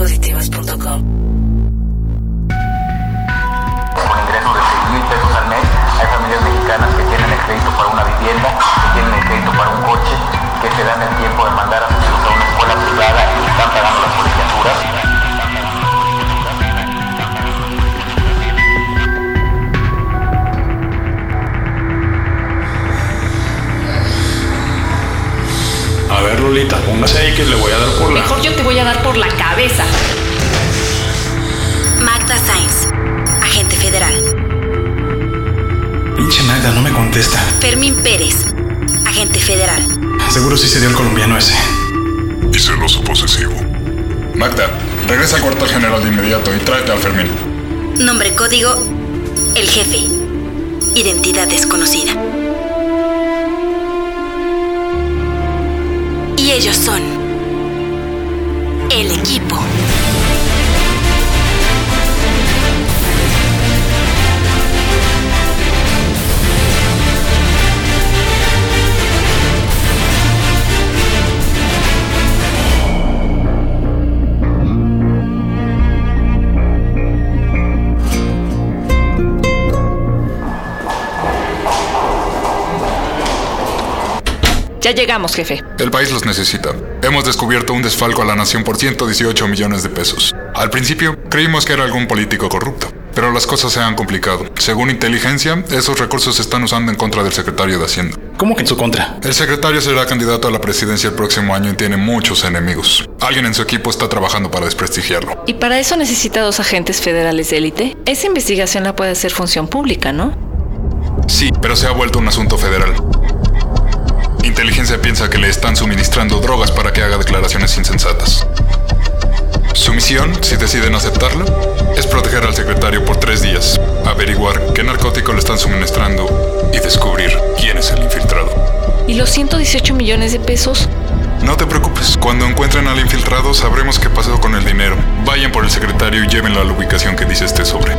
Radioauditivas.com. Con ingresos de 6 mil pesos al mes, hay familias mexicanas que tienen el crédito para una vivienda, que tienen el crédito para un coche, que se dan el tiempo de mandar a sus hijos a una escuela privada y están pagando las colegiaturas. A ver, Lolita, póngase ahí que le voy a dar por la. Mejor yo te voy a dar por la cabeza. Magda Sainz, agente federal. Pinche Magda, no me contesta. Fermín Pérez, agente federal. Seguro sí se dio el colombiano ese. y celoso posesivo. Magda, regresa al cuartel general de inmediato y tráete al Fermín. Nombre código, el jefe. Identidad desconocida. Ellos son el equipo. Ya llegamos, jefe. El país los necesita. Hemos descubierto un desfalco a la nación por 118 millones de pesos. Al principio creímos que era algún político corrupto, pero las cosas se han complicado. Según inteligencia, esos recursos se están usando en contra del secretario de Hacienda. ¿Cómo que en su contra? El secretario será candidato a la presidencia el próximo año y tiene muchos enemigos. Alguien en su equipo está trabajando para desprestigiarlo. ¿Y para eso necesita dos agentes federales de élite? Esa investigación la puede hacer función pública, ¿no? Sí, pero se ha vuelto un asunto federal. Inteligencia piensa que le están suministrando drogas para que haga declaraciones insensatas. Su misión, si deciden aceptarla, es proteger al secretario por tres días, averiguar qué narcótico le están suministrando y descubrir quién es el infiltrado. ¿Y los 118 millones de pesos? No te preocupes, cuando encuentren al infiltrado sabremos qué pasó con el dinero. Vayan por el secretario y llévenlo a la ubicación que dice este sobre.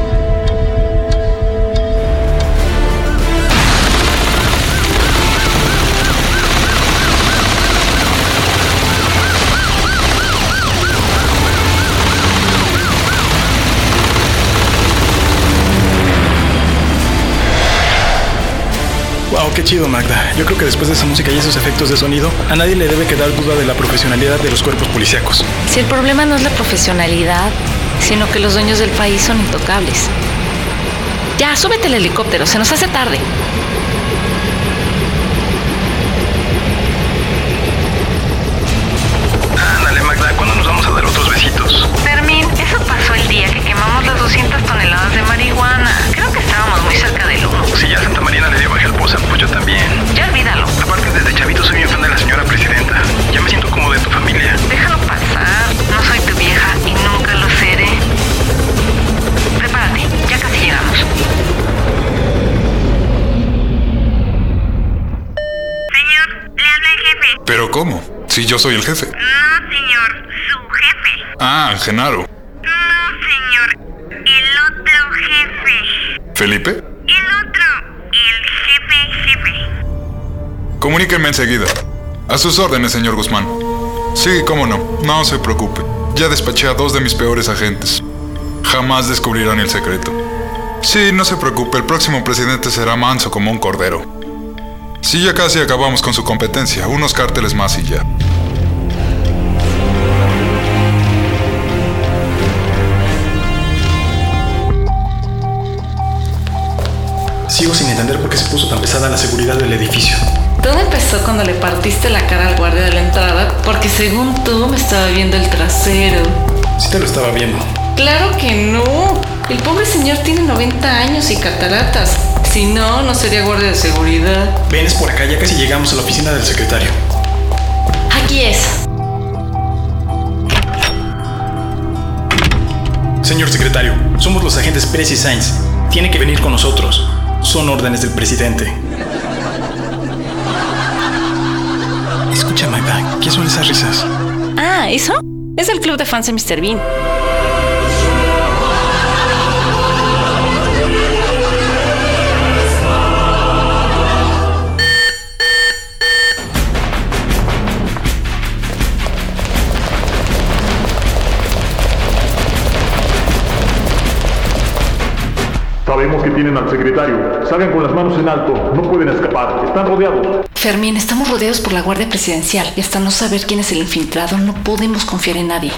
Qué chido, Magda. Yo creo que después de esa música y esos efectos de sonido, a nadie le debe quedar duda de la profesionalidad de los cuerpos policíacos. Si el problema no es la profesionalidad, sino que los dueños del país son intocables. Ya, súbete al helicóptero, se nos hace tarde. Yo soy el jefe. No, señor, su jefe. Ah, Genaro. No, señor, el otro jefe. ¿Felipe? El otro, el jefe jefe. Comuníquenme enseguida. A sus órdenes, señor Guzmán. Sí, cómo no. No se preocupe. Ya despaché a dos de mis peores agentes. Jamás descubrirán el secreto. Sí, no se preocupe. El próximo presidente será manso como un cordero. Sí, ya casi acabamos con su competencia. Unos cárteles más y ya. Sigo sin entender por qué se puso tan pesada la seguridad del edificio. Todo empezó cuando le partiste la cara al guardia de la entrada, porque según tú me estaba viendo el trasero. Sí te lo estaba viendo. Claro que no. El pobre señor tiene 90 años y cataratas. Si no, no sería guardia de seguridad. Ven, es por acá, ya casi llegamos a la oficina del secretario. Aquí es. Señor secretario, somos los agentes Pérez y Sainz. Tiene que venir con nosotros. Son órdenes del presidente. Escucha, Magda, ¿qué son esas risas? Ah, ¿eso? Es el club de fans de Mr. Bean. Que tienen al secretario. Salgan con las manos en alto. No pueden escapar. Están rodeados. Fermín, estamos rodeados por la Guardia Presidencial y hasta no saber quién es el infiltrado no podemos confiar en nadie.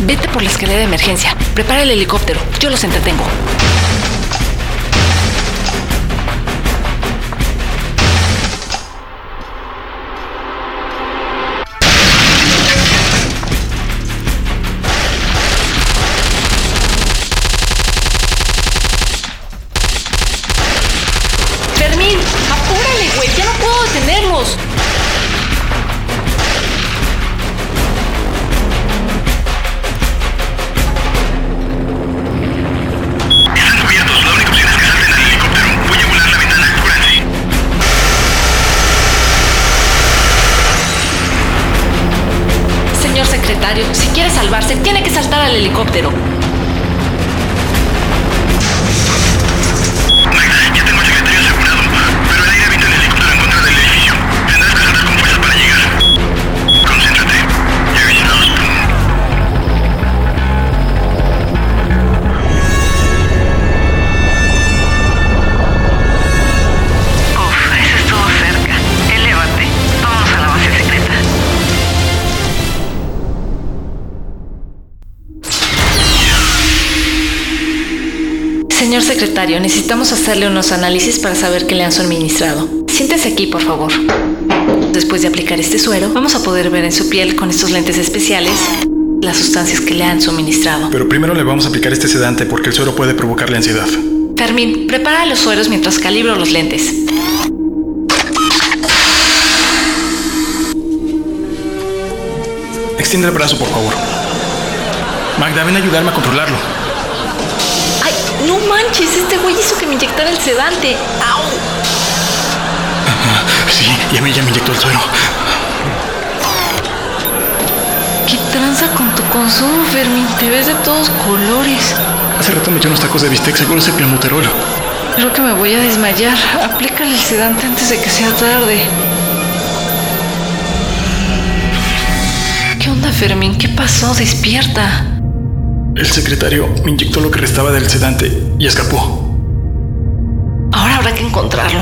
Vete por la escalera de emergencia. Prepara el helicóptero. Yo los entretengo. Salvarse, tiene que saltar al helicóptero. Señor secretario, necesitamos hacerle unos análisis para saber qué le han suministrado. Siéntese aquí, por favor. Después de aplicar este suero, vamos a poder ver en su piel con estos lentes especiales las sustancias que le han suministrado. Pero primero le vamos a aplicar este sedante porque el suero puede provocarle ansiedad. Fermín, prepara los sueros mientras calibro los lentes. Extiende el brazo, por favor. Magda, ven a ayudarme a controlarlo. ¡No manches! Este güey hizo que me inyectara el sedante. ¡Au! Sí, y a mí ya me inyectó el suero. ¿Qué tranza con tu consumo, Fermín? Te ves de todos colores. Hace rato me echó unos tacos de bistec, seguro es el clenbuterol. Creo que me voy a desmayar. Aplícale el sedante antes de que sea tarde. ¿Qué onda, Fermín? ¿Qué pasó? Despierta. El secretario me inyectó lo que restaba del sedante y escapó. Ahora habrá que encontrarlo.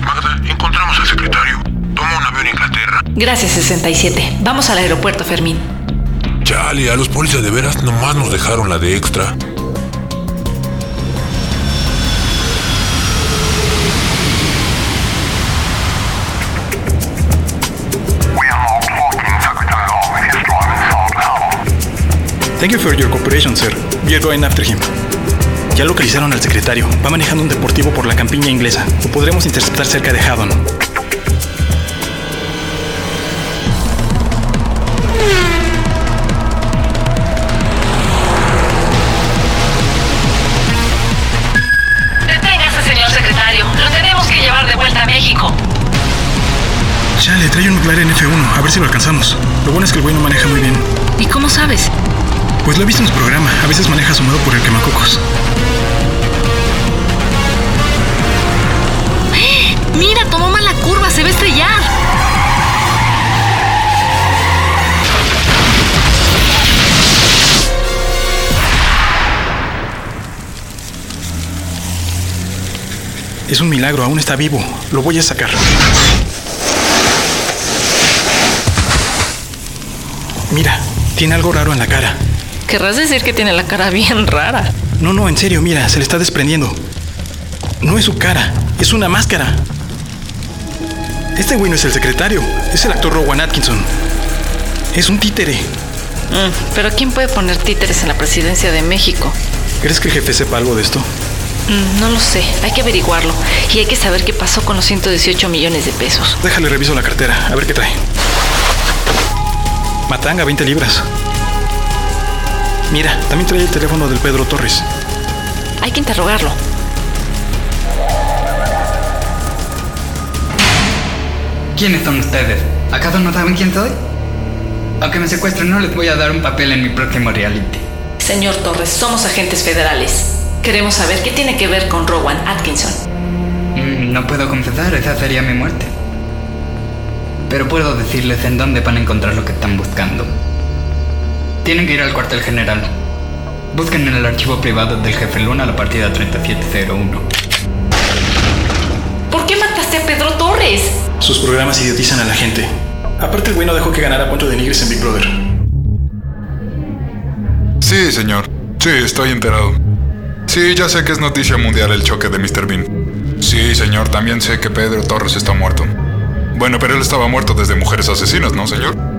Magda, encontramos al secretario. Toma un avión a Inglaterra. Gracias, 67. Vamos al aeropuerto, Fermín. Chale, a los policías de veras nomás nos dejaron la de extra. Thank you for your cooperation, sir. We are going after him. Ya localizaron al secretario. Va manejando un deportivo por la campiña inglesa. Lo podremos interceptar cerca de Haddon. Deténgase, señor secretario. Lo tenemos que llevar de vuelta a México. Chale, trae un McLaren F1. A ver si lo alcanzamos. Lo bueno es que el güey no maneja muy bien. ¿Y cómo sabes? Pues lo he visto en su programa. A veces maneja sumado por el quemacocos. Mira, tomó mala curva. Se va a estrellar. Es un milagro, aún está vivo. Lo voy a sacar. Mira, tiene algo raro en la cara. Querrás decir que tiene la cara bien rara. No, no, en serio, mira, se le está desprendiendo. No es su cara, es una máscara. Este güey no es el secretario, es el actor Rowan Atkinson. Es un títere. Mm, Pero ¿quién puede poner títeres en la presidencia de México? ¿Crees que el jefe sepa algo de esto? Mm, No lo sé, hay que averiguarlo. Y hay que saber qué pasó con los 118 millones de pesos. Déjale reviso la cartera, a ver qué trae. Matanga, 20 libras. Mira, también trae el teléfono del Pedro Torres. Hay que interrogarlo. ¿Quiénes son ustedes? ¿Acaso no saben quién soy? Aunque me secuestren, no les voy a dar un papel en mi próximo reality. Señor Torres, somos agentes federales. Queremos saber qué tiene que ver con Rowan Atkinson. Mm, No puedo confesar, esa sería mi muerte. pero puedo decirles en dónde van a encontrar lo que están buscando. Tienen que ir al cuartel general. Busquen en el archivo privado del jefe Luna la partida 3701. ¿Por qué mataste a Pedro Torres? Sus programas idiotizan a la gente. Aparte, el güey no dejó que ganara punto de nigres en Big Brother. Sí, señor. Sí, estoy enterado. Sí, ya sé que es noticia mundial el choque de Mr. Bean. Sí, señor, también sé que Pedro Torres está muerto. Bueno, pero él estaba muerto desde Mujeres Asesinas, ¿no, señor?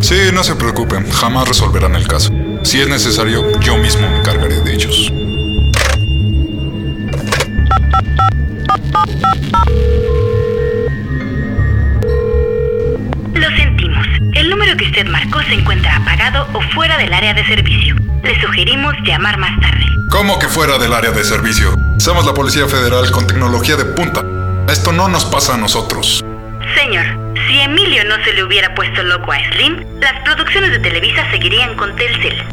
Sí, no se preocupen, jamás resolverán el caso. Si es necesario, yo mismo me encargaré de ellos. Lo sentimos. El número que usted marcó se encuentra apagado o fuera del área de servicio. Le sugerimos llamar más tarde. ¿Cómo que fuera del área de servicio? Somos la Policía Federal con tecnología de punta. Esto no nos pasa a nosotros. Señor, si Emilio no se le hubiera puesto loco a Slim, las producciones de Televisa seguirían con Telcel.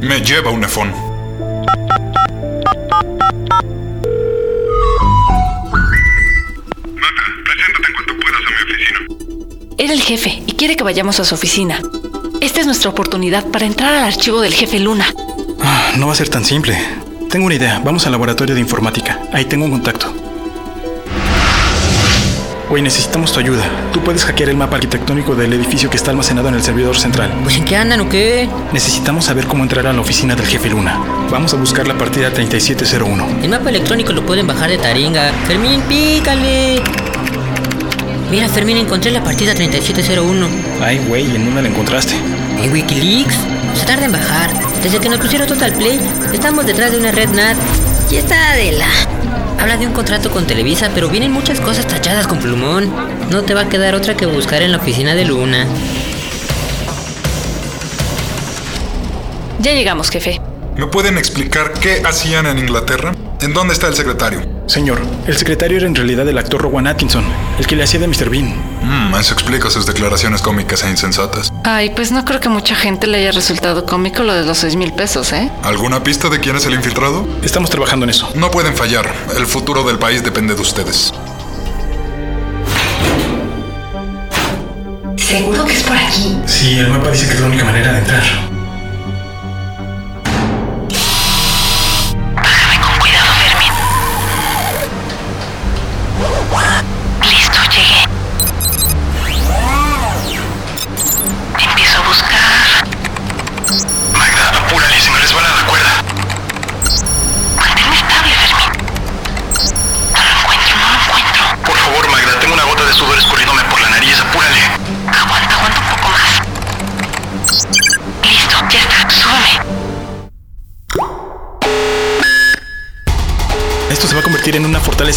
Me lleva un nefón. Preséntate en cuanto puedas a mi oficina. Era el jefe y quiere que vayamos a su oficina. Esta es nuestra oportunidad para entrar al archivo del jefe Luna. Ah, no va a ser tan simple. Tengo una idea. Vamos al laboratorio de informática. Ahí tengo un contacto. Güey, necesitamos tu ayuda. Tú puedes hackear el mapa arquitectónico del edificio que está almacenado en el servidor central. Pues en qué andan o qué? Necesitamos saber cómo entrar a la oficina del jefe Luna. Vamos a buscar la partida 3701. El mapa electrónico lo pueden bajar de Taringa. Fermín, pícale. Mira, Fermín, encontré la partida 3701. Ay, güey, ¿en dónde la encontraste? En Wikileaks. Se tarda en bajar. Desde que nos pusieron Total Play, estamos detrás de una red NAT. Y está de la... Habla de un contrato con Televisa, pero vienen muchas cosas tachadas con plumón. No te va a quedar otra que buscar en la oficina de Luna. Ya llegamos, jefe. ¿Me pueden explicar qué hacían en Inglaterra? ¿En dónde está el secretario? Señor, el secretario era en realidad el actor Rowan Atkinson, el que le hacía de Mr. Bean. Mmm, eso explica sus declaraciones cómicas e insensatas. Ay, pues no creo que mucha gente le haya resultado cómico lo de los seis mil pesos, ¿eh? ¿Alguna pista de quién es el infiltrado? Estamos trabajando en eso. No pueden fallar. El futuro del país depende de ustedes. ¿Seguro que es por aquí? Sí, el mapa dice que es la única manera de entrar.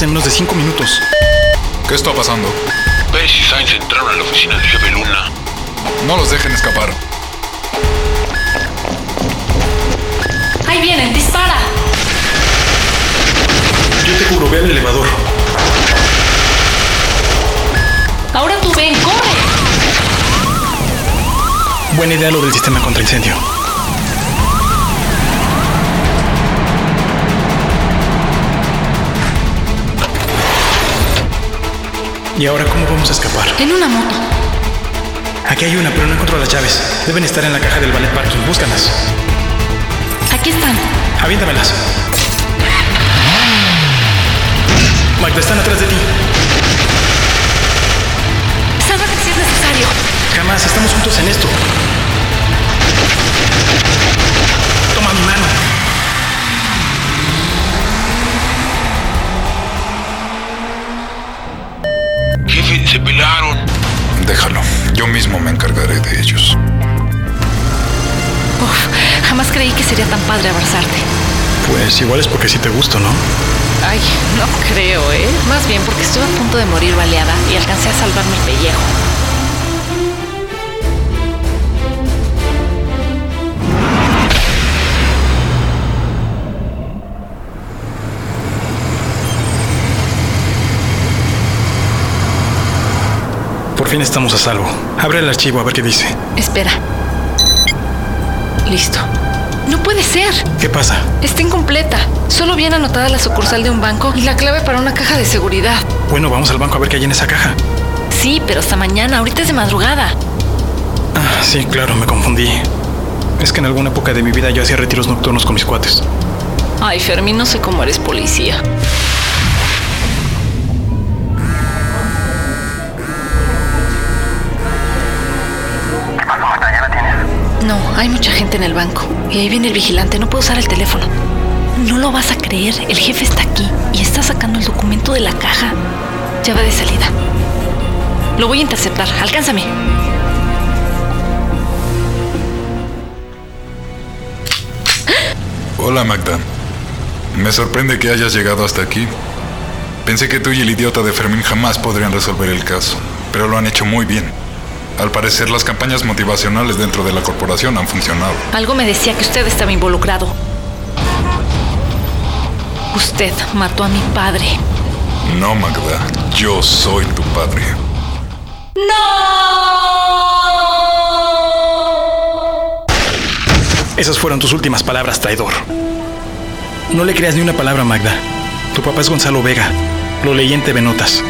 En menos de 5 minutos. ¿Qué está pasando? Pérez y Sainz entraron a la oficina del jefe Luna. No los dejen escapar. Ahí vienen, dispara. Yo te cubro, ve al elevador. Ahora tú ven, corre. Buena idea lo del sistema contra incendio. ¿Y ahora cómo vamos a escapar? En una moto. Aquí hay una, pero no encuentro las llaves. Deben estar en la caja del ballet parking. Búscalas. Aquí están. Aviéntamelas. Magda, están atrás de ti. Sálvate si es necesario. Jamás, estamos juntos en esto. Padre abrazarte. Pues igual es porque sí te gusto, ¿no? Ay, no creo, ¿eh? Más bien porque estuve a punto de morir baleada y alcancé a salvarme el pellejo. Por fin estamos a salvo. Abre el archivo a ver qué dice. Espera. Listo. No puede ser. ¿Qué pasa? Está incompleta. Solo viene anotada la sucursal de un banco y la clave para una caja de seguridad. Bueno, vamos al banco a ver qué hay en esa caja. Sí, pero hasta mañana, ahorita es de madrugada. Ah, sí, claro, me confundí. Es que en alguna época de mi vida yo hacía retiros nocturnos con mis cuates. Ay, Fermín, no sé cómo eres policía. Hay mucha gente en el banco. Y ahí viene el vigilante. No puedo usar el teléfono. No lo vas a creer. El jefe está aquí y está sacando el documento de la caja. Ya va de salida. Lo voy a interceptar. Alcánzame. Hola Magda. Me sorprende que hayas llegado hasta aquí. Pensé que tú y el idiota de Fermín jamás podrían resolver el caso, pero lo han hecho muy bien. Al parecer las campañas motivacionales dentro de la corporación han funcionado. Algo me decía que usted estaba involucrado. Usted mató a mi padre. No, Magda. Yo soy tu padre. Esas fueron tus últimas palabras, traidor. No le creas ni una palabra, Magda. Tu papá es Gonzalo Vega. Lo leí en TV Notas.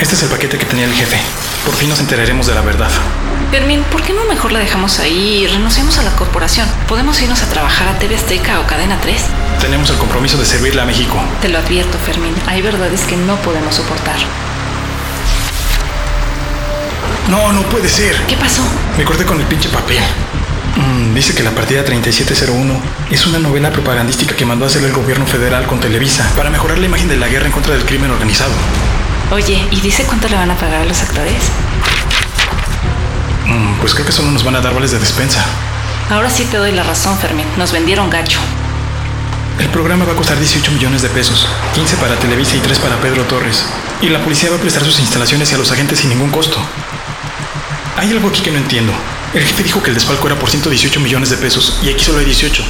Este es el paquete que tenía el jefe. Por fin nos enteraremos de la verdad. Fermín, ¿por qué no mejor la dejamos ahí y renunciamos a la corporación? Podemos irnos a trabajar a TV Azteca o Cadena 3. Tenemos el compromiso de servirle a México. Te lo advierto, Fermín. Hay verdades que no podemos soportar. No, no puede ser. ¿Qué pasó? Me corté con el pinche papel. Mm, dice que la partida 3701 es una novela propagandística que mandó a hacer el gobierno federal con Televisa para mejorar la imagen de la guerra en contra del crimen organizado. Oye, ¿y dice cuánto le van a pagar a los actores? Mm, pues creo que solo nos van a dar vales de despensa. Ahora sí te doy la razón, Fermín. Nos vendieron gacho. El programa va a costar 18 millones de pesos, 15 para Televisa y 3 para Pedro Torres. Y la policía va a prestar sus instalaciones y a los agentes sin ningún costo. Hay algo aquí que no entiendo. El jefe dijo que el desfalco era por 118 millones de pesos y aquí solo hay 18.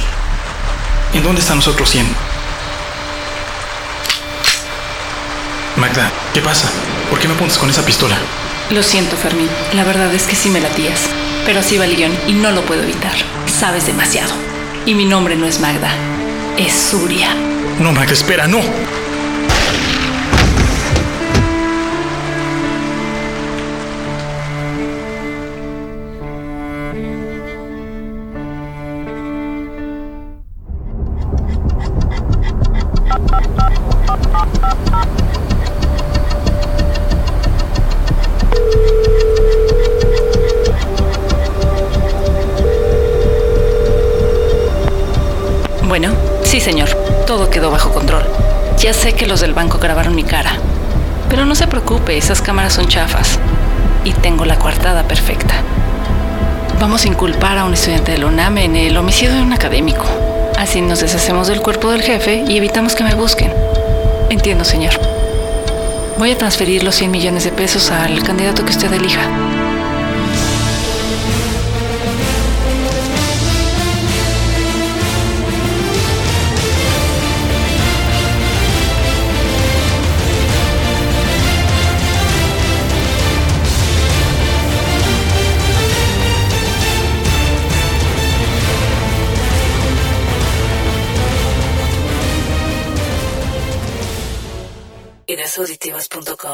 ¿En dónde están los otros 100? Magda, ¿qué pasa? ¿Por qué me apuntas con esa pistola? Lo siento, Fermín. La verdad es que sí me latías. Pero así va el guion y no lo puedo evitar. Sabes demasiado. Y mi nombre no es Magda. Es Surya. No, Magda, espera, no. Ya sé que los del banco grabaron mi cara. Pero no se preocupe, esas cámaras son chafas. Y tengo la coartada perfecta. Vamos a inculpar a un estudiante de la UNAM en el homicidio de un académico. Así nos deshacemos del cuerpo del jefe y evitamos que me busquen. Entiendo, señor. Voy a transferir los 100 millones de pesos al candidato que usted elija. Ideasauditivas.com